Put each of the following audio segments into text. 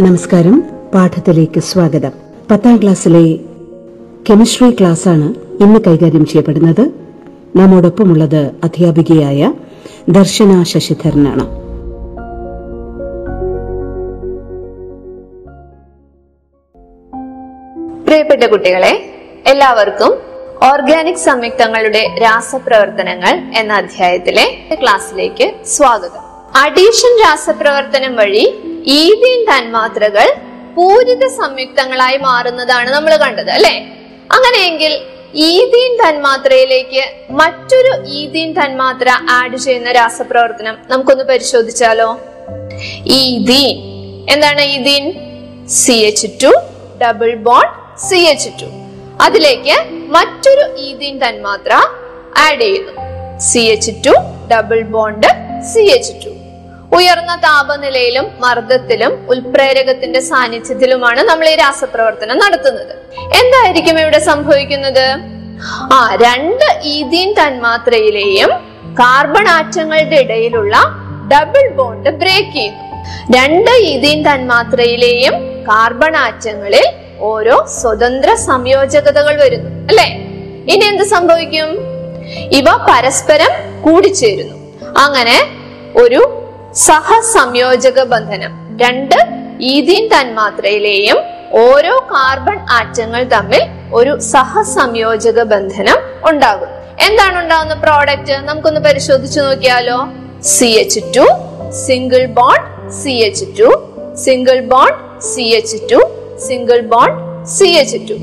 നമസ്കാരം. പാഠത്തിലേക്ക് സ്വാഗതം. പത്താം ക്ലാസ്സിലെ കെമിസ്ട്രി ക്ലാസ്സാണ് ഇന്ന് കൈകാര്യം ചെയ്യപ്പെടുന്നത്. നമ്മോടൊപ്പമുള്ളത് അധ്യാപികയായ ദർശന ശശിധരനാണ്. പ്രിയപ്പെട്ട കുട്ടികളെ എല്ലാവർക്കും ഓർഗാനിക് സംയുക്തങ്ങളുടെ രാസപ്രവർത്തനങ്ങൾ എന്ന അധ്യായത്തിലെ ക്ലാസ്സിലേക്ക് സ്വാഗതം. അഡീഷൻ രാസപ്രവർത്തനം വഴി ഈഥീൻ തന്മാത്രകൾ പൂരിത സംയുക്തങ്ങളായി മാറുന്നതാണ് നമ്മൾ കണ്ടത് അല്ലെ? അങ്ങനെയെങ്കിൽ ഈഥീൻ തന്മാത്രയിലേക്ക് മറ്റൊരു ഈഥീൻ തന്മാത്ര ആഡ് ചെയ്യുന്ന രാസപ്രവർത്തനം നമുക്കൊന്ന് പരിശോധിച്ചാലോ? ഈഥീൻ എന്താണ് ethene C H two double bond C H two അതിലേക്ക് മറ്റൊരു ഈഥീൻ തന്മാത്ര ആഡ് ചെയ്യുന്നു. C H two double bond C H two ഉയർന്ന താപനിലയിലും മർദ്ദത്തിലും ഉൽപ്രേരകത്തിന്റെ സാന്നിധ്യത്തിലുമാണ് നമ്മൾ ഈ രാസപ്രവർത്തനം നടത്തുന്നത്. എന്തായിരിക്കും ഇവിടെ സംഭവിക്കുന്നത്? ആ രണ്ട് ഈഥീൻ തന്മാത്രയിലെയും കാർബൺ ആറ്റങ്ങളുടെ ഇടയിലുള്ള ഡബിൾ ബോണ്ട് ബ്രേക്ക് ചെയ്യുന്നു. രണ്ട് ഈഥീൻ തന്മാത്രയിലെയും കാർബൺ ആറ്റങ്ങളിൽ ഓരോ സ്വതന്ത്ര സംയോജകതകൾ വരുന്നു. അല്ലെ? ഇനി എന്ത് സംഭവിക്കും? ഇവ പരസ്പരം കൂടിച്ചേരുന്നു. അങ്ങനെ ഒരു സഹസംയോജക ബന്ധനം രണ്ട് ഈഥീൻ തന്മാത്രയിലെയും ഓരോ കാർബൺ ആറ്റങ്ങൾ തമ്മിൽ ഒരു സഹസംയോജക ബന്ധനം ഉണ്ടാകും. എന്താണ് ഉണ്ടാകുന്ന പ്രോഡക്റ്റ് നമുക്കൊന്ന് പരിശോധിച്ചു നോക്കിയാലോ. C H two single bond C H two single bond C H two single bond C H two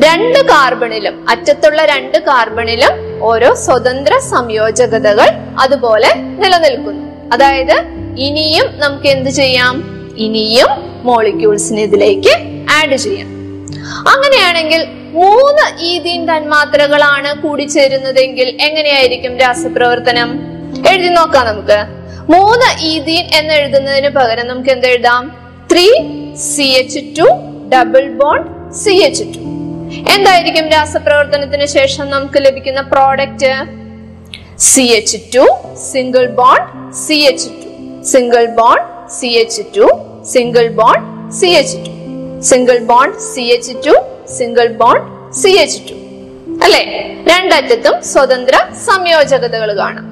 രണ്ട് കാർബണിലും അറ്റത്തുള്ള രണ്ട് കാർബണിലും ഓരോ സ്വതന്ത്ര സംയോജകതകൾ അതുപോലെ നിലനിൽക്കുന്നു. അതായത് ഇനിയും നമുക്ക് എന്ത് ചെയ്യാം? ഇനിയും മോളിക്യൂൾസിന് ഇതിലേക്ക് ആഡ് ചെയ്യാം. അങ്ങനെയാണെങ്കിൽ മൂന്ന് ഈതീൻ തന്മാത്രകളാണ് കൂടിച്ചേരുന്നതെങ്കിൽ എങ്ങനെയായിരിക്കും രാസപ്രവർത്തനം? എഴുതി നോക്കാം നമുക്ക്. മൂന്ന് ഈതീൻ എന്ന് എഴുതുന്നതിന് പകരം നമുക്ക് എന്ത് എഴുതാം? Three C H two double bond C H two എന്തായിരിക്കും രാസപ്രവർത്തനത്തിന് ശേഷം നമുക്ക് ലഭിക്കുന്ന product C H two single bond C H two single bond C H two single bond C H two single bond C H two single bond C H two അല്ലെ? രണ്ടറ്റത്തും സ്വതന്ത്ര സംയോജകതകൾ കാണാം.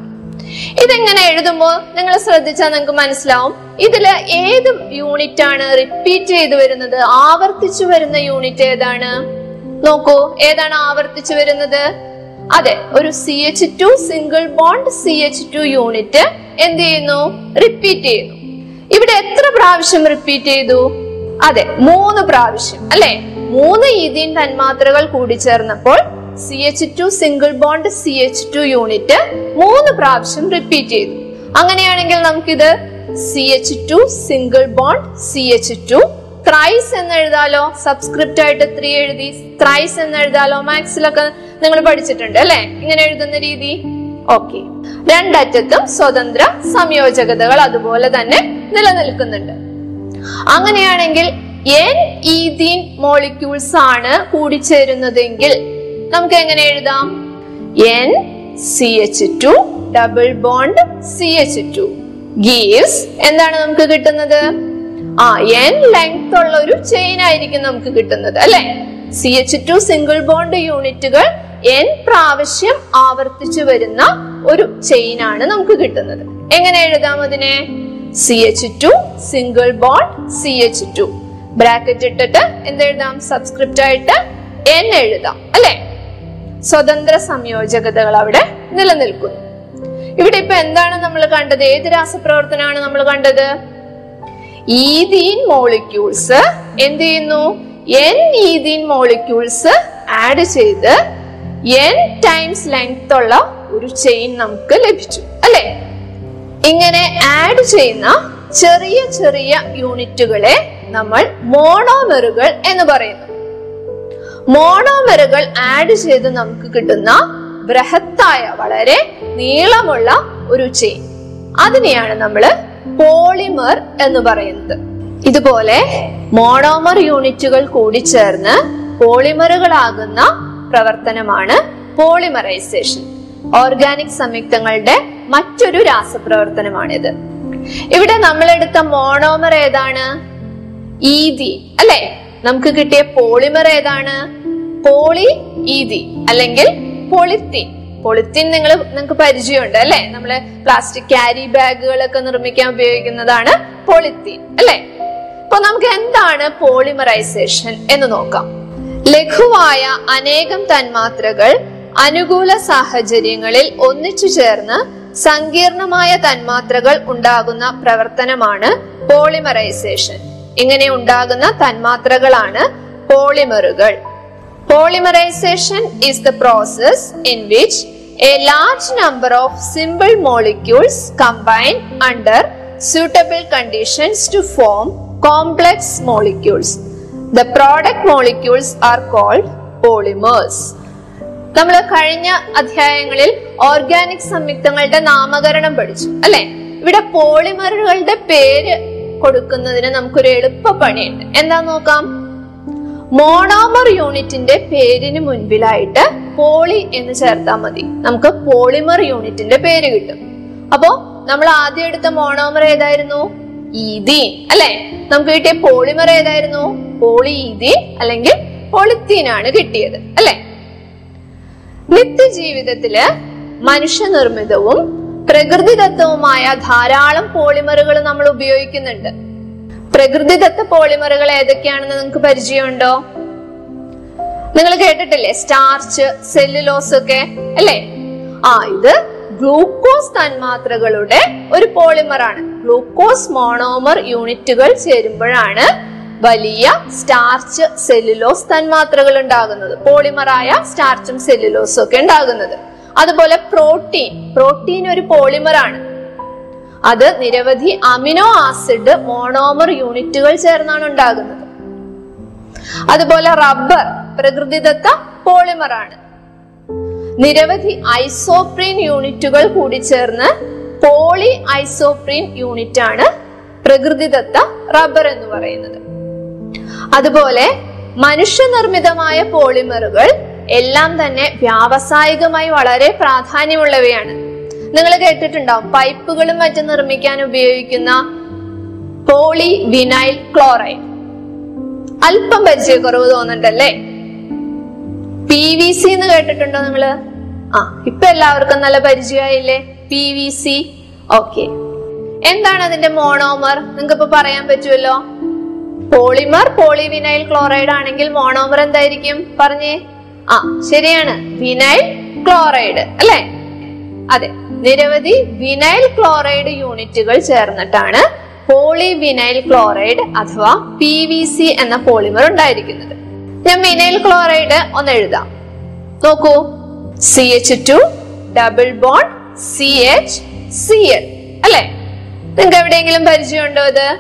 ഇതെങ്ങനെ എഴുതുമ്പോൾ നിങ്ങൾ ശ്രദ്ധിച്ചാൽ നിങ്ങൾക്ക് മനസ്സിലാവും. ഇതിൽ ഏത് യൂണിറ്റ് ആണ് റിപ്പീറ്റ് ചെയ്തു വരുന്നത്. ആവർത്തിച്ചു വരുന്ന യൂണിറ്റ് ഏതാണ്? നോക്കൂ ഏതാണ് ആവർത്തിച്ചു വരുന്നത്? അതെ ഒരു C H two single bond C H two unit എന്ത് ചെയ്യുന്നു? റിപ്പീറ്റ് ചെയ്യുന്നു. ഇവിടെ എത്ര പ്രാവശ്യം റിപ്പീറ്റ് ചെയ്തു? അതെ മൂന്ന് പ്രാവശ്യം അല്ലെ? മൂന്ന് ഈതീൻ തന്മാത്രകൾ കൂടി ചേർന്നപ്പോൾ C H two single bond C H two unit മൂന്ന് പ്രാവശ്യം റിപ്പീറ്റ് ചെയ്തു. അങ്ങനെയാണെങ്കിൽ നമുക്കിത് C H two single bond C H two thrice എന്ന് എഴുതാലോ? സബ്സ്ക്രിപ്റ്റ് ആയിട്ട് ത്രീ എഴുതി ത്രൈസ് എന്ന് എഴുതാലോ? മാത്സിലൊക്കെ നിങ്ങൾ പഠിച്ചിട്ടുണ്ട് അല്ലെ? ഇങ്ങനെ എഴുതുന്ന രീതി. ഓക്കെ രണ്ടറ്റത്തും സ്വതന്ത്ര സംയോജകതകൾ അതുപോലെ തന്നെ നിലനിൽക്കുന്നുണ്ട്. അങ്ങനെയാണെങ്കിൽ എൻ ഈഥീൻ മോളിക്യൂൾസ് ആണ് കൂടിച്ചേരുന്നതെങ്കിൽ നമുക്ക് എങ്ങനെ എഴുതാം? N C H two double bond C H two gives എന്താണ് നമുക്ക് കിട്ടുന്നത്? ആ എൻ ലെങ്ത് ഉള്ള ഒരു ചെയിൻ ആയിരിക്കും നമുക്ക് കിട്ടുന്നത് അല്ലെ? C H two single bond യൂണിറ്റുകൾ എൻ പ്രാവശ്യം ആവർത്തിച്ചു വരുന്ന ഒരു ചെയിൻ ആണ് നമുക്ക് കിട്ടുന്നത്. എങ്ങനെ എഴുതാം അതിനെ? C H two single bond C H two bracket ഇട്ടിട്ട് എന്തെഴുതാം സബ്സ്ക്രിപ്റ്റ് ആയിട്ട് എൻ എഴുതാം അല്ലെ? സ്വതന്ത്ര സംയോജകതകൾ അവിടെ നിലനിൽക്കുന്നു. ഇവിടെ ഇപ്പൊ എന്താണ് നമ്മൾ കണ്ടത്? ഏത് രാസപ്രവർത്തനമാണ് നമ്മൾ കണ്ടത്? ഈഥീൻ മോളിക്യൂൾസ് എന്ത് ചെയ്യുന്നു? എൻ ഈഥീൻ മോളിക്യൂൾസ് ആഡ് ചെയ്ത് എൻ ടൈംസ് ലെങ്ത് ഉള്ള ഒരു ചെയിൻ നമുക്ക് ലഭിച്ചു അല്ലെ? ഇങ്ങനെ ആഡ് ചെയ്യുന്ന ചെറിയ ചെറിയ യൂണിറ്റുകളെ നമ്മൾ മോണോമറുകൾ എന്ന് പറയുന്നു. മോണോമറുകൾ ആഡ് ചെയ്ത് നമുക്ക് കിട്ടുന്ന ബൃഹത്തായ വളരെ നീളമുള്ള ഒരു ചെയിൻ അതിനെയാണ് നമ്മൾ പോളിമർ എന്ന് പറയുന്നത്. ഇതുപോലെ മോണോമർ യൂണിറ്റുകൾ കൂടി ചേർന്ന് പോളിമറുകളാകുന്ന പ്രവർത്തനമാണ് പോളിമറൈസേഷൻ. ഓർഗാനിക് സംയുക്തങ്ങളുടെ മറ്റൊരു രാസപ്രവർത്തനമാണിത്. ഇവിടെ നമ്മൾ എടുത്ത മോണോമർ ഏതാണ്? ഈതി അല്ലെ? നമുക്ക് കിട്ടിയ പോളിമർ ഏതാണ്? പോളി ഈതി അല്ലെങ്കിൽ പൊളിത്തീൻ. പൊളിത്തീൻ നിങ്ങൾ നിങ്ങൾക്ക് പരിചയമുണ്ട് അല്ലെ? നമ്മൾ പ്ലാസ്റ്റിക് ക്യാരി ബാഗുകളൊക്കെ നിർമ്മിക്കാൻ ഉപയോഗിക്കുന്നതാണ് പൊളിത്തീൻ. അല്ലെ? അപ്പൊ നമുക്ക് എന്താണ് പോളിമറൈസേഷൻ എന്ന് നോക്കാം. ലഘുവായ അനേകം തന്മാത്രകൾ അനുകൂല സാഹചര്യങ്ങളിൽ ഒന്നിച്ചു ചേർന്ന് സങ്കീർണമായ തന്മാത്രകൾ ഉണ്ടാകുന്ന പ്രവർത്തനമാണ് പോളിമറൈസേഷൻ ഇങ്ങനെ ഉണ്ടാകുന്ന തന്മാത്രകളാണ് പോളിമറുകൾ polymerisation is the process in which a large number of simple molecules combine under suitable conditions to form complex molecules. The product molecules are called polymers. നമ്മൾ കഴിഞ്ഞ അധ്യായങ്ങളിൽ ഓർഗാനിക് സംയുക്തങ്ങളുടെ നാമകരണം പഠിച്ചു അല്ലെ? ഇവിടെ പോളിമറുകളുടെ പേര് കൊടുക്കുന്നതിന് നമുക്കൊരു എളുപ്പ പണിയുണ്ട്. എന്താ നോക്കാം? മോണോമർ യൂണിറ്റിന്റെ പേരിന് മുൻപിലായിട്ട് പോളി എന്ന് ചേർത്താൽ മതി. നമുക്ക് പോളിമർ യൂണിറ്റിന്റെ പേര് കിട്ടും. അപ്പോ നമ്മൾ ആദ്യം എടുത്ത മോണോമർ ഏതായിരുന്നു? ഈതീൻ അല്ലെ? നമുക്ക് കിട്ടിയ പോളിമർ ഏതായിരുന്നു? പോളി അല്ലെങ്കിൽ പൊളിത്തീൻ ആണ് കിട്ടിയത് അല്ലെ? നിത്യജീവിതത്തിൽ മനുഷ്യനിർമ്മിതവും പ്രകൃതിദത്തവുമായ ധാരാളം പോളിമറുകൾ നമ്മൾ ഉപയോഗിക്കുന്നുണ്ട്. പ്രകൃതിദത്ത പോളിമറുകൾ ഏതൊക്കെയാണെന്ന് നിങ്ങൾക്ക് പരിചയമുണ്ടോ? നിങ്ങൾ കേട്ടിട്ടില്ലേ? സ്റ്റാർച്ച് സെല്ലുലോസ് ഒക്കെ അല്ലേ? ആ ഇത് ഗ്ലൂക്കോസ് തന്മാത്രകളുടെ ഒരു പോളിമറാണ്. ഗ്ലൂക്കോസ് മോണോമർ യൂണിറ്റുകൾ ചേരുമ്പോഴാണ് വലിയ സ്റ്റാർച്ച് സെല്ലുലോസ് തന്മാത്രകൾ ഉണ്ടാകുന്നത്. പോളിമറായ സ്റ്റാർച്ചും സെല്ലുലോസും ഒക്കെ ഉണ്ടാകുന്നത്. അതുപോലെ പ്രോട്ടീൻ. പ്രോട്ടീൻ ഒരു പോളിമറാണ്. അത് നിരവധി അമിനോ ആസിഡ് മോണോമർ യൂണിറ്റുകൾ ചേർന്നാണ് ഉണ്ടാകുന്നത്. അതുപോലെ റബ്ബർ പ്രകൃതിദത്ത പോളിമറാണ്. നിരവധി ഐസോപ്രീൻ യൂണിറ്റുകൾ കൂടി ചേർന്ന് പോളി ഐസോപ്രീൻ യൂണിറ്റ് ആണ് പ്രകൃതിദത്ത റബ്ബർ എന്ന് പറയുന്നത്. അതുപോലെ മനുഷ്യനിർമ്മിതമായ പോളിമറുകൾ എല്ലാം തന്നെ വ്യാവസായികമായി വളരെ പ്രാധാന്യമുള്ളവയാണ്. നിങ്ങൾ കേട്ടിട്ടുണ്ടാവും പൈപ്പുകളും മറ്റും നിർമ്മിക്കാൻ ഉപയോഗിക്കുന്ന പോളി വിനൈൽ ക്ലോറൈഡ്. അല്പം പരിചയക്കുറവ് തോന്നുന്നുണ്ടല്ലേ പി വി സി എന്ന് കേട്ടിട്ടുണ്ടോ നിങ്ങൾ? ആ ഇപ്പൊ എല്ലാവർക്കും നല്ല പരിചയമായില്ലേ? P V C? ഓക്കെ. എന്താണ് അതിന്റെ മോണോമർ? നിങ്ങൾക്ക് ഇപ്പൊ പറയാൻ പറ്റുമല്ലോ പോളിമർ പോളിവിനൈൽ ക്ലോറൈഡ് ആണെങ്കിൽ മോണോമർ എന്തായിരിക്കും? പറഞ്ഞേ. ആ ശരിയാണ്. വിനൈൽ ക്ലോറൈഡ് അല്ലെ? അതെ. നിരവധി വിനൈൽ ക്ലോറൈഡ് യൂണിറ്റുകൾ ചേർന്നിട്ടാണ് പോളിവിനൈൽ ക്ലോറൈഡ് അഥവാ പി വി സി എന്ന പോളിമർ ഉണ്ടായിരിക്കുന്നത്. ഞാൻ വിനൈൽ ക്ലോറൈഡ് ഒന്ന് എഴുതാം. നോക്കൂ. C H two double bond C H C L അല്ലെ? നിങ്ങൾക്ക് എവിടെയെങ്കിലും പരിചയമുണ്ടോ ഇത്?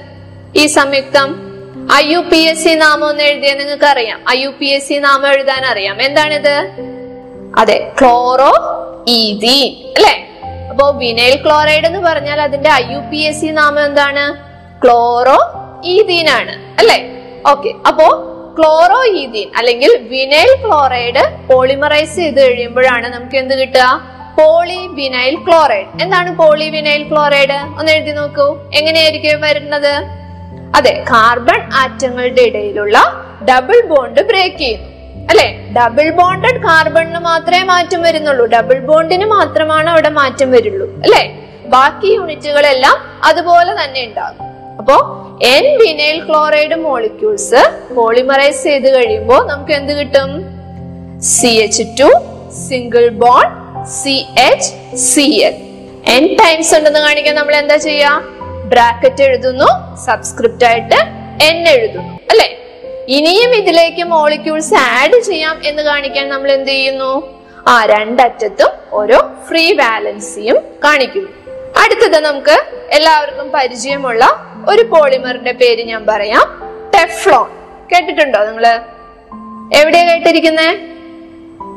ഈ സംയുക്തം? I U P A C നാമം ഒന്ന് എഴുതിയാൽ നിങ്ങൾക്ക് അറിയാം I U P A C നാമം എഴുതാൻ അറിയാം. എന്താണിത്? അതെ ക്ലോറോ ഈതീൻ അല്ലെ? അപ്പോ വിനൈൽ ക്ലോറൈഡ് എന്ന് പറഞ്ഞാൽ അതിന്റെ I U P A C നാമം എന്താണ്? ക്ലോറോ ഈതീൻ ആണ് അല്ലെ? ഓക്കെ അപ്പോ ക്ലോറോ ഈതീൻ അല്ലെങ്കിൽ വിനൈൽ ക്ലോറൈഡ് പോളിമറൈസ് ചെയ്ത് കഴിയുമ്പോഴാണ് നമുക്ക് എന്ത് കിട്ടുക? Poly vinyl chloride. എന്താണ് പോളി വിനൈൽ ക്ലോറൈഡ്? ഒന്ന് എഴുതി നോക്കൂ. എങ്ങനെയായിരിക്കും വരുന്നത്? അതെ കാർബൺ ആറ്റങ്ങളുടെ ഇടയിലുള്ള ഡബിൾ ബോണ്ട് ബ്രേക്ക് ചെയ്യുന്നു. അല്ലെ? ഡബിൾ ബോണ്ടഡ് കാർബണിന് മാത്രമേ മാറ്റം വരുന്നുള്ളൂ. ഡബിൾ ബോണ്ടിന് മാത്രമാണ് അവിടെ മാറ്റം വരുള്ളൂ. അല്ലെ? ബാക്കി യൂണിറ്റുകളെല്ലാം അതുപോലെ തന്നെ ഉണ്ടാകും. അപ്പോ n vinyl chloride molecules polymerise ചെയ്ത് കഴിയുമ്പോൾ നമുക്ക് എന്ത് കിട്ടും? C H two single bond C H C L n times ഉണ്ടെന്ന് കാണിക്കാൻ നമ്മൾ എന്താ ചെയ്യാ ബ്രാക്കറ്റ് എഴുതുന്നു സബ്സ്ക്രിപ്റ്റ് ആയിട്ട് എൻ എഴുതുന്നു. അല്ലെ? ഇനിയും ഇതിലേക്ക് മോളിക്യൂൾസ് ആഡ് ചെയ്യാം എന്ന് കാണിക്കാൻ നമ്മൾ എന്ത് ചെയ്യുന്നു? ആ രണ്ടറ്റത്തും ഓരോ ഫ്രീ വാലൻസിയും കാണിക്കുന്നു. അടുത്തത് നമുക്ക് എല്ലാവർക്കും പരിചയമുള്ള ഒരു പോളിമറിന്റെ പേര് ഞാൻ പറയാം. ടെഫ്ലോൺ കേട്ടിട്ടുണ്ടോ നിങ്ങൾ? എവിടെയാ കേട്ടിരിക്കുന്നേ?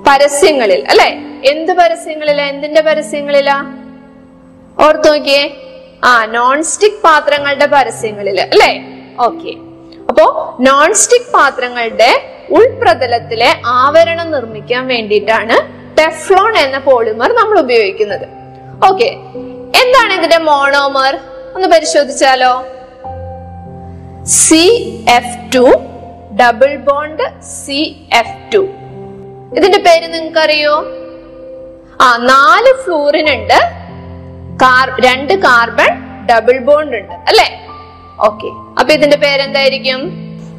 പരസ്യങ്ങളിൽ. അല്ലെ? എന്ത് പരസ്യങ്ങളിലാ? എന്തിന്റെ പരസ്യങ്ങളിലാ? ഓർത്തു നോക്കിയേ. ആ നോൺ സ്റ്റിക് പാത്രങ്ങളുടെ പരസ്യങ്ങളിൽ അല്ലേ? ഓക്കെ അപ്പോ നോൺ സ്റ്റിക് പാത്രങ്ങളുടെ ഉൾപ്രതലത്തിലെ ആവരണം നിർമ്മിക്കാൻ വേണ്ടിയിട്ടാണ് ടെഫ്ലോൺ എന്ന പോളിമർ നമ്മൾ ഉപയോഗിക്കുന്നത്. ഓക്കെ എന്താണ് ഇതിന്റെ മോണോമർ ഒന്ന് പരിശോധിച്ചാലോ? C F two double bond C F two ഇതിന്റെ പേര് നിങ്ങൾക്ക് അറിയോ ആ നാല് ഫ്ലൂറിൻ ഉണ്ട്. രണ്ട് കാർബൺ ഡബിൾ ബോണ്ട് ഉണ്ട്. അല്ലെ? ഓക്കെ അപ്പൊ ഇതിന്റെ പേരെന്തായിരിക്കും?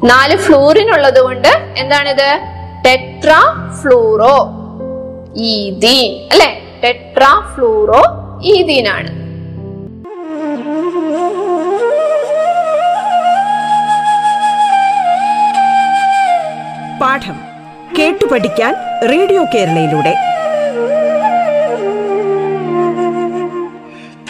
നാല് ഫ്ലൂറിൻ ഉള്ളത് കൊണ്ട് എന്താണിത്? ടെട്രാ ഫ്ലൂറോ ഈദീൻ അല്ലെ? ടെട്രാ ഫ്ലൂറോ ഈദീൻ ആണ് പാഠം കേട്ടു പഠിക്കാൻ റേഡിയോ കേരളയിലൂടെ.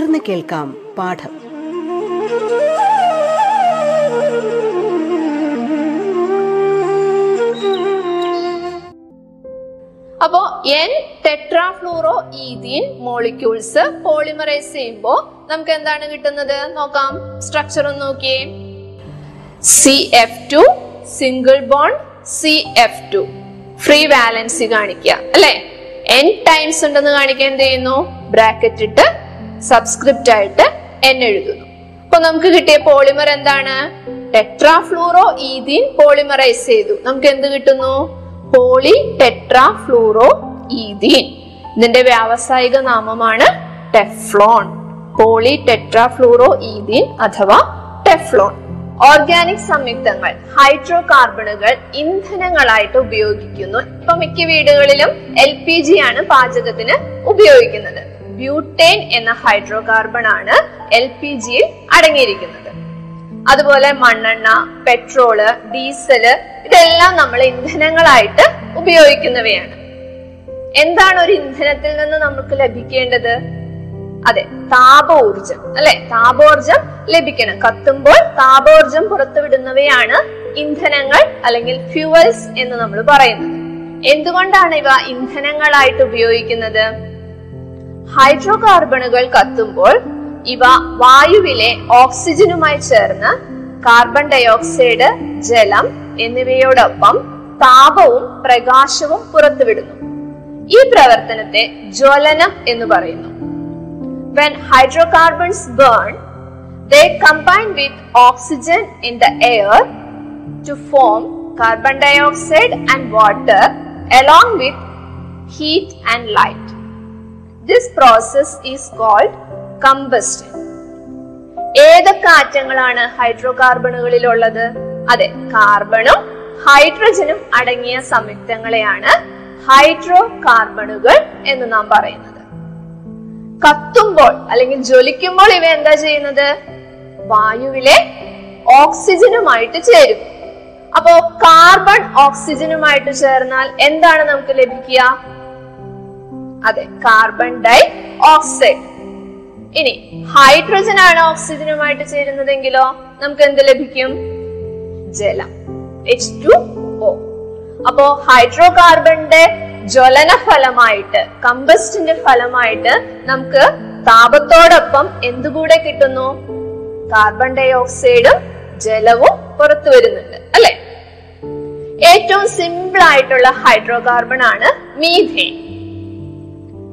തുടർന്ന് കേൾക്കാം പാഠം. അപ്പോ n tetrafluoro ethene molecules polymerise ചെയ്യുമ്പോ നമുക്ക് എന്താണ് കിട്ടുന്നത്? നോക്കാം. സ്ട്രക്ചർ ഒന്ന് നോക്കിയേ. C F two single bond C F two free valency കാണിക്കുക. അല്ലെ? എൻ ടൈംസ് ഉണ്ടെന്ന് കാണിക്കാൻ എന്ത് ചെയ്യുന്നു? ബ്രാക്കറ്റ് ഇട്ട് സബ്സ്ക്രിപ്റ്റ് ആയിട്ട് എൻ എഴുതുന്നു. അപ്പൊ നമുക്ക് കിട്ടിയ പോളിമർ എന്താണ്? ടെട്രാഫ്ലൂറോ ഈഥീൻ പോളിമറൈസ് ചെയ്തു. നമുക്ക് എന്ത് കിട്ടുന്നു? പോളി ടെട്രാഫ്ലൂറോ ഈഥീൻ ഇതിന്റെ വ്യാവസായിക നാമമാണ് ടെഫ്ലോൺ പോളി ടെട്രാഫ്ലൂറോ ഈഥീൻ അഥവാ ടെഫ്ലോൺ ഓർഗാനിക് സംയുക്തങ്ങൾ ഹൈഡ്രോ കാർബണുകൾ ഇന്ധനങ്ങളായിട്ട് ഉപയോഗിക്കുന്നു. ഇപ്പൊ മിക്ക വീടുകളിലും എൽ പി ജി ആണ് പാചകത്തിന് ഉപയോഗിക്കുന്നത്. ബ്യൂട്ടേൻ എന്ന ഹൈഡ്രോ കാർബൺ ആണ് എൽ പി ജിയിൽ അടങ്ങിയിരിക്കുന്നത്. അതുപോലെ മണ്ണെണ്ണ പെട്രോൾ ഡീസൽ ഇതെല്ലാം നമ്മൾ ഇന്ധനങ്ങളായിട്ട് ഉപയോഗിക്കുന്നവയാണ്. എന്താണ് ഒരു ഇന്ധനത്തിൽ നിന്ന് നമുക്ക് ലഭിക്കേണ്ടത്? അതെ താപോർജം അല്ലെ? താപോർജം ലഭിക്കണം. കത്തുമ്പോൾ താപോർജം പുറത്തുവിടുന്നവയാണ് ഇന്ധനങ്ങൾ അല്ലെങ്കിൽ ഫ്യൂവൽസ് എന്ന് നമ്മൾ പറയുന്നത്. എന്തുകൊണ്ടാണ് ഇവ ഇന്ധനങ്ങളായിട്ട് ഉപയോഗിക്കുന്നത്? ഹൈഡ്രോ കാർബണുകൾ കത്തുമ്പോൾ ഇവ വായുവിലെ ഓക്സിജനുമായി ചേർന്ന് കാർബൺ ഡയോക്സൈഡ് ജലം എന്നിവയോടൊപ്പം താപവും പ്രകാശവും പുറത്തുവിടുന്നു ഈ പ്രവർത്തനത്തെ ജ്വലനം എന്ന് പറയുന്നു when hydrocarbons burn, they combine with oxygen in the air to form carbon dioxide and water along with heat and light. This process is called combustion. ഏതൊക്കെ ആറ്റങ്ങളാണ് ഹൈഡ്രോ കാർബണുകളിൽ ഉള്ളത് അതെ കാർബണും ഹൈഡ്രജനും അടങ്ങിയ സംയുക്തങ്ങളെയാണ് ഹൈഡ്രോ കാർബണുകൾ എന്ന് നാം പറയുന്നത്. കത്തുമ്പോൾ അല്ലെങ്കിൽ ജ്വലിക്കുമ്പോൾ ഇവ എന്താ ചെയ്യുന്നത്? വായുവിലെ ഓക്സിജനുമായിട്ട് ചേരും. അപ്പോ കാർബൺ ഓക്സിജനുമായിട്ട് ചേർന്നാൽ എന്താണ് നമുക്ക് ലഭിക്കുക? അതെ കാർബൺ ഡൈ ഓക്സൈഡ് ഇനി ഹൈഡ്രജൻ ആണ് ഓക്സിജനുമായിട്ട് ചേരുന്നതെങ്കിലോ നമുക്ക് എന്ത് ലഭിക്കും? ജലം. എച്ച് ടു ഒ അപ്പോ ഹൈഡ്രോ കാർബണിന്റെ ജ്വലന ഫലമായിട്ട് കമ്പസ്റ്റിന്റെ ഫലമായിട്ട് നമുക്ക് താപത്തോടൊപ്പം എന്തുകൂടെ കിട്ടുന്നു? കാർബൺ ഡൈ ഓക്സൈഡും ജലവും പുറത്തു വരുന്നുണ്ട് അല്ലെ? ഏറ്റവും സിമ്പിൾ ആയിട്ടുള്ള ഹൈഡ്രോ കാർബൺ ആണ് മീഥേൻ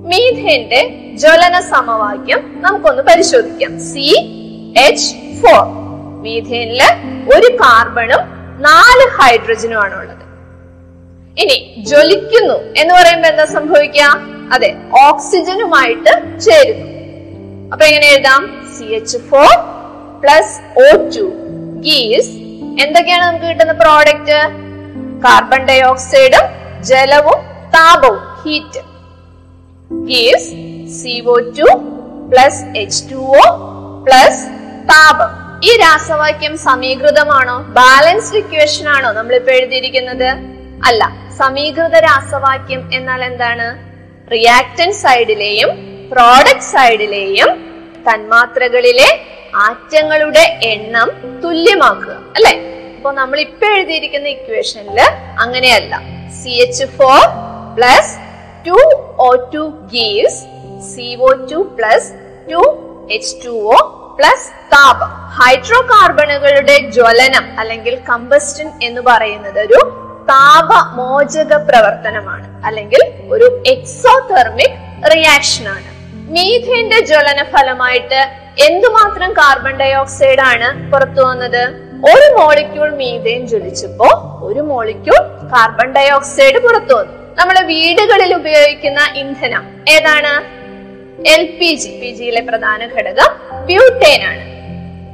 മീഥേന്റെ ജ്വലന സമവാക്യം നമുക്കൊന്ന് പരിശോധിക്കാം. സി എച്ച് ഫോർ മീഥേനിൽ ഒരു കാർബണും നാല് ഹൈഡ്രജനും ആണ് ഉള്ളത് ഇനി ജ്വലിക്കുന്നു എന്ന് പറയുമ്പോ എന്താ സംഭവിക്കുക? അതെ ഓക്സിജനുമായിട്ട് ചേരുന്നു. അപ്പൊ എങ്ങനെ എഴുതാം? C H four plus O two gives എന്തൊക്കെയാണ് നമുക്ക് കിട്ടുന്ന പ്രോഡക്റ്റ് കാർബൺ ഡൈ ഓക്സൈഡും ജലവും താപവും heat gives CO2 plus H two O plus താപം. ഈ രാസവാക്യം സമീകൃതമാണോ? ബാലൻസ്ഡ് ഇക്വേഷൻ ആണോ നമ്മൾ നമ്മളിപ്പോ എഴുതിയിരിക്കുന്നത്? അല്ല സമീകൃത രാസവാക്യം എന്നാൽ എന്താണ്? റിയാക്ടൻ സൈഡിലെയും പ്രോഡക്റ്റ് സൈഡിലെയും തന്മാത്രകളിലെ ആറ്റങ്ങളുടെ എണ്ണം തുല്യമാക്കുക അല്ലെ? അപ്പൊ നമ്മൾ ഇപ്പൊ എഴുതിയിരിക്കുന്ന ഇക്വേഷനിൽ അങ്ങനെയല്ല. C H four plus two O two gives C O two plus താപം ഹൈഡ്രോ കാർബണുകളുടെ ജ്വലനം അല്ലെങ്കിൽ കമ്പസ്റ്റൻ എന്ന് പറയുന്നത് ഒരു താപമോചക പ്രവർത്തനമാണ് അല്ലെങ്കിൽ ഒരു എക്സോതെർമിക് റിയാക്ഷൻ ആണ്. മീഥേന്റെ ജ്വലന ഫലമായിട്ട് എന്തുമാത്രം കാർബൺ ഡൈ ഓക്സൈഡ് ആണ് പുറത്തു വന്നത്? ഒരു മോളിക്യൂൾ മീഥേൻ ജ്വലിച്ചപ്പോ ഒരു മോളിക്യൂൾ കാർബൺ ഡൈ ഓക്സൈഡ് പുറത്തു വന്നു. നമ്മുടെ വീടുകളിൽ ഉപയോഗിക്കുന്ന ഇന്ധനം ഏതാണ്? എൽ പി ജി പി ജിയിലെ പ്രധാന ഘടകം ബ്യൂട്ടേൻ ആണ്.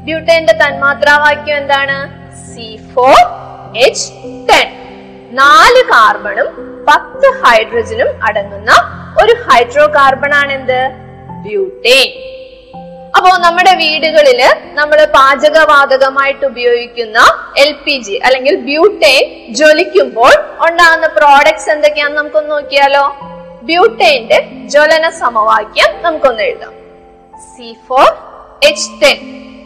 ബ്യൂട്ടേന്റെ തന്മാത്രാവാക്യം എന്താണ്? സി ഫോർ എച്ച് ടെൻ നാല് കാർബണും പത്ത് ഹൈഡ്രജനും അടങ്ങുന്ന ഒരു ഹൈഡ്രോ കാർബൺ ആണ് എന്ത്? ബ്യൂട്ടേൻ അപ്പോ നമ്മുടെ വീടുകളിൽ നമ്മൾ പാചകവാതകമായിട്ട് ഉപയോഗിക്കുന്ന എൽ പി ജി അല്ലെങ്കിൽ ബ്യൂട്ടേൻ ജ്വലിക്കുമ്പോൾ ഉണ്ടാകുന്ന പ്രോഡക്ട്സ് എന്തൊക്കെയാന്ന് നമുക്കൊന്ന് നോക്കിയാലോ? ബ്യൂട്ടേന്റെ ജ്വലന സമവാക്യം നമുക്കൊന്ന് എഴുതാം. സി ഫോർ എച്ച് ടെൻ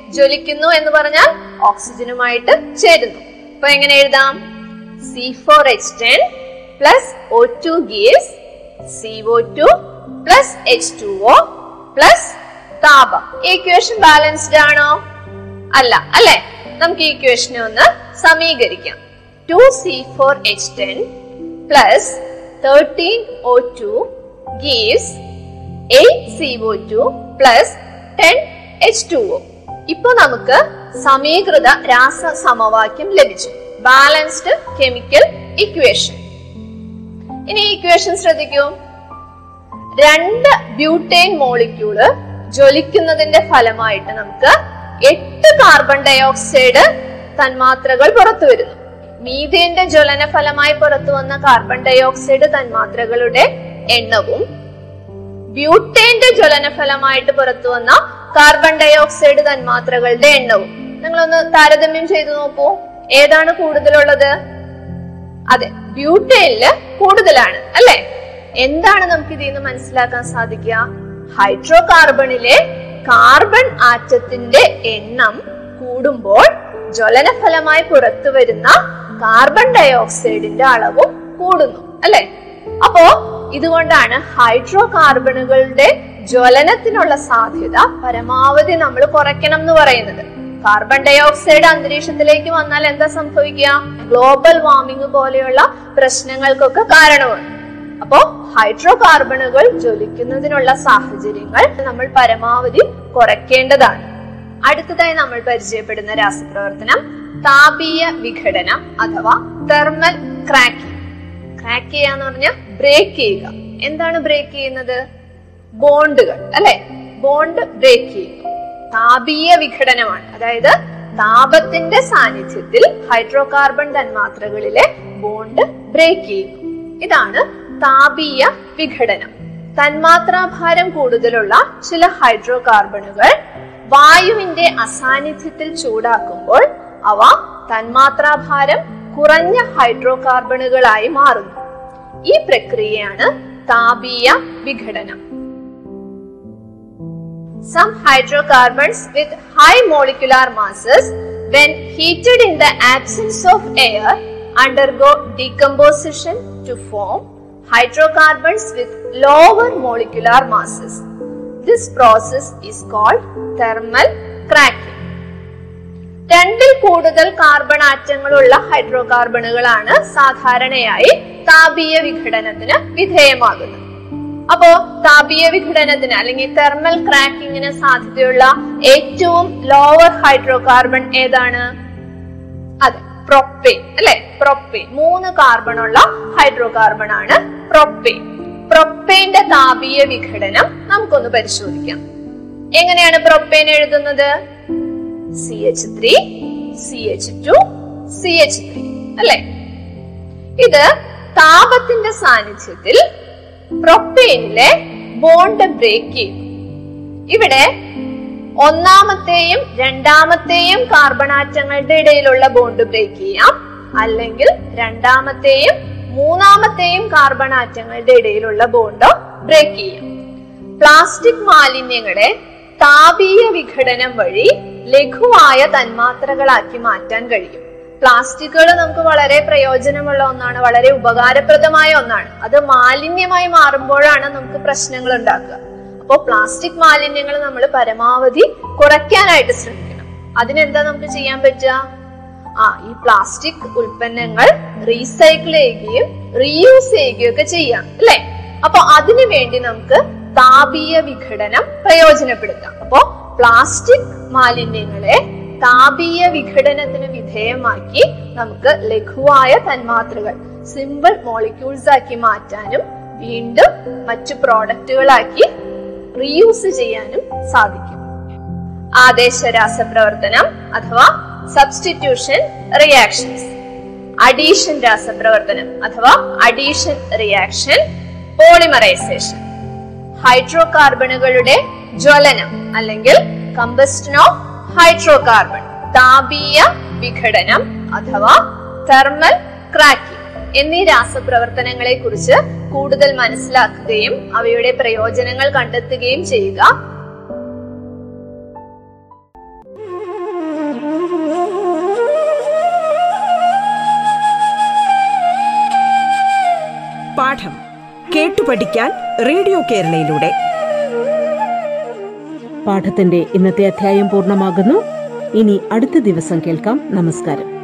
ജ്വലിക്കുന്നു എന്ന് പറഞ്ഞാൽ ഓക്സിജനുമായിട്ട് ചേരുന്നു. അപ്പൊ എങ്ങനെ എഴുതാം? C four H ten plus O two gives C O two plus H two O plus താപം. ഇക്വേഷൻ ബാലൻസ്ഡ് ആണോ? അല്ല അല്ലെ? നമുക്ക് ഈ ഇക്വേഷനെ ഒന്ന് സമീകരിക്കാം. Two C four H ten plus thirteen O two gives eight C O two plus ten H two O ഇപ്പൊ നമുക്ക് സമീകൃത രാസ സമവാക്യം ലഭിച്ചു. ബാലൻസ്ഡ് കെമിക്കൽ ഇക്വേഷൻ ഇനി ഇക്വേഷൻ ശ്രദ്ധിക്കൂ. രണ്ട് ബ്യൂട്ടേൻ മോളിക്യൂൾ ജ്വലിക്കുന്നതിന്റെ ഫലമായിട്ട് നമുക്ക് എട്ട് കാർബൺ ഡൈ ഓക്സൈഡ് തന്മാത്രകൾ പുറത്തു വരുന്നു. മീഥേന്റെ ജ്വലന ഫലമായി പുറത്തു വന്ന കാർബൺ ഡൈ ഓക്സൈഡ് തന്മാത്രകളുടെ എണ്ണവും ബ്യൂട്ടേന്റെ ജ്വലന ഫലമായിട്ട് പുറത്തു വന്ന കാർബൺ ഡൈ ഓക്സൈഡ് തന്മാത്രകളുടെ എണ്ണവും. നിങ്ങളൊന്ന് താരതമ്യം ചെയ്തു നോക്കൂ. ഏതാണ് കൂടുതലുള്ളത്? അതെ ബ്യൂട്ടേനിൽ കൂടുതലാണ് അല്ലെ? എന്താണ് നമുക്ക് ഇതിൽ നിന്ന് മനസ്സിലാക്കാൻ സാധിക്കുക? ഹൈഡ്രോ കാർബണിലെ കാർബൺ ആറ്റത്തിന്റെ എണ്ണം കൂടുമ്പോൾ ജ്വലന ഫലമായി പുറത്തു വരുന്ന കാർബൺ ഡൈ ഓക്സൈഡിന്റെ അളവും കൂടുന്നു അല്ലെ? അപ്പോ ഇതുകൊണ്ടാണ് ഹൈഡ്രോ കാർബണുകളുടെ ജ്വലനത്തിനുള്ള സാധ്യത പരമാവധി നമ്മൾ കുറയ്ക്കണം എന്ന് പറയുന്നത്. കാർബൺ ഡൈ ഓക്സൈഡ് അന്തരീക്ഷത്തിലേക്ക് വന്നാൽ എന്താ സംഭവിക്കുക? ഗ്ലോബൽ വാർമിംഗ് പോലെയുള്ള പ്രശ്നങ്ങൾക്കൊക്കെ കാരണമാണ്. അപ്പോ ഹൈഡ്രോ കാർബണുകൾ ജ്വലിക്കുന്നതിനുള്ള സാഹചര്യങ്ങൾ നമ്മൾ പരമാവധി കുറയ്ക്കേണ്ടതാണ്. അടുത്തതായി നമ്മൾ പരിചയപ്പെടുന്ന രാസപ്രവർത്തനം താപീയ വിഘടനം അഥവാ തെർമൽ ക്രാക്കിംഗ്. ക്രാക്ക് ചെയ്യാന്ന് പറഞ്ഞാൽ ബ്രേക്ക് ചെയ്യുക. എന്താണ് ബ്രേക്ക് ചെയ്യുന്നത്? ബോണ്ടുകൾ അല്ലെ? ബോണ്ട് ബ്രേക്ക് ചെയ്യുക. താപീയ വിഘടനമാണ്. അതായത് താപത്തിന്റെ സാന്നിധ്യത്തിൽ ഹൈഡ്രോ കാർബൺ തന്മാത്രകളിലെ ബോണ്ട് ബ്രേക്ക് ചെയ്യുക. ഇതാണ് താപീയ വിഘടനം. തന്മാത്രാഭാരം കൂടുതലുള്ള ചില ഹൈഡ്രോ കാർബണുകൾ വായുവിന്റെ അസാന്നിധ്യത്തിൽ ചൂടാക്കുമ്പോൾ അവ തന്മാത്രാഭാരം കുറഞ്ഞ ഹൈഡ്രോ കാർബണുകളായി മാറുന്നു. ഈ പ്രക്രിയയാണ് താപീയ വിഘടനം. Some hydrocarbons with high molecular masses, when heated in the absence of air, undergo decomposition to form hydrocarbons with lower molecular masses. This process is called thermal cracking. രണ്ടിൽ കൂടുതൽ കാർബൺ ആറ്റങ്ങളുള്ള ഹൈഡ്രോകാർബണുകളാണ് സാധാരണയായി താപീയ വിഘടനത്തിന് വിധേയമാകുന്നത് അപ്പോ താപീയ വിഘടനത്തിന് അല്ലെങ്കിൽ തെർമൽ ക്രാക്കിങ്ങിന് സാധ്യതയുള്ള ഏറ്റവും ലോവർ ഹൈഡ്രോകാർബൺ ഏതാണ് അതെ propane അല്ലെ? പ്രൊപ്പേൻ മൂന്ന് കാർബൺ ഉള്ള ഹൈഡ്രോ കാർബൺ ആണ് പ്രൊപ്പേൻ പ്രൊപ്പേന്റെ താപീയ വിഘടനം നമുക്കൊന്ന് പരിശോധിക്കാം. എങ്ങനെയാണ് പ്രൊപ്പേൻ എഴുതുന്നത്? C H three C H two C H three അല്ലെ? ഇത് താപത്തിന്റെ സാന്നിധ്യത്തിൽ പ്രൊപ്പേനിലെ ബോണ്ട് ബ്രേക്ക് ചെയ്യും. ഇവിടെ ഒന്നാമത്തെയും രണ്ടാമത്തെയും കാർബൺ ആറ്റങ്ങളുടെ ഇടയിലുള്ള ബോണ്ട് ബ്രേക്ക് ചെയ്യാം. അല്ലെങ്കിൽ രണ്ടാമത്തെയും മൂന്നാമത്തെയും കാർബൺ ആറ്റങ്ങളുടെ ഇടയിലുള്ള ബോണ്ട് ബ്രേക്ക് ചെയ്യാം. പ്ലാസ്റ്റിക് മാലിന്യങ്ങളെ താപീയ വിഘടനം വഴി ലഘുവായ തന്മാത്രകളാക്കി മാറ്റാൻ കഴിയും. പ്ലാസ്റ്റിക്കുകൾ നമുക്ക് വളരെ പ്രയോജനമുള്ള ഒന്നാണ് വളരെ ഉപകാരപ്രദമായ ഒന്നാണ്. അത് മാലിന്യമായി മാറുമ്പോഴാണ് നമുക്ക് പ്രശ്നങ്ങൾ ഉണ്ടാക്കുക. അപ്പോൾ പ്ലാസ്റ്റിക് മാലിന്യങ്ങൾ നമ്മൾ പരമാവധി കുറയ്ക്കാനായിട്ട് ശ്രമിക്കണം. അതിനെന്താ നമുക്ക് ചെയ്യാൻ പറ്റുക? ആ ഈ പ്ലാസ്റ്റിക് ഉൽപ്പന്നങ്ങൾ റീസൈക്കിൾ ചെയ്യുകയും റീയൂസ് ചെയ്യുകയും ഒക്കെ ചെയ്യാം അല്ലെ? അപ്പൊ അതിനു വേണ്ടി നമുക്ക് താപീയ വിഘടനം പ്രയോജനപ്പെടുത്താം. അപ്പോ പ്ലാസ്റ്റിക് മാലിന്യങ്ങളെ താപീയ വിഘടനത്തിന് വിധേയമാക്കി നമുക്ക് ലഘുവായ തന്മാത്രകൾ സിമ്പിൾ മോളിക്യൂൾസ് ആക്കി മാറ്റാനും വീണ്ടും മറ്റു പ്രോഡക്റ്റുകളാക്കി റീയൂസ് ചെയ്യാനും സാധിക്കും. ആദേശ രാസപ്രവർത്തനം അഥവാ സബ്സ്റ്റിറ്റ്യൂഷൻ റിയാക്ഷൻസ് അഡീഷൻ രാസപ്രവർത്തനം അഥവാ അഡീഷൻ റിയാക്ഷൻ പോളിമറൈസേഷൻ ഹൈഡ്രോ കാർബണുകളുടെ ജ്വലനം അല്ലെങ്കിൽ കമ്പസ്റ്റൻ ഓഫ് ഹൈഡ്രോ കാർബൺ താപീയ വിഘടനം അഥവാ തെർമൽ ക്രാക്കിംഗ് എന്നീ രാസപ്രവർത്തനങ്ങളെ കുറിച്ച് കൂടുതൽ മനസ്സിലാക്കുകയും അവയുടെ പ്രയോജനങ്ങൾ കണ്ടെത്തുകയും ചെയ്യുക. പാഠം കേട്ടു പഠിക്കാൻ റേഡിയോ കേരളയിലൂടെ. പാഠത്തിന്റെ ഇന്നത്തെ അധ്യായം പൂർണമാകുന്നു. ഇനി അടുത്ത ദിവസം കേൾക്കാം. നമസ്കാരം.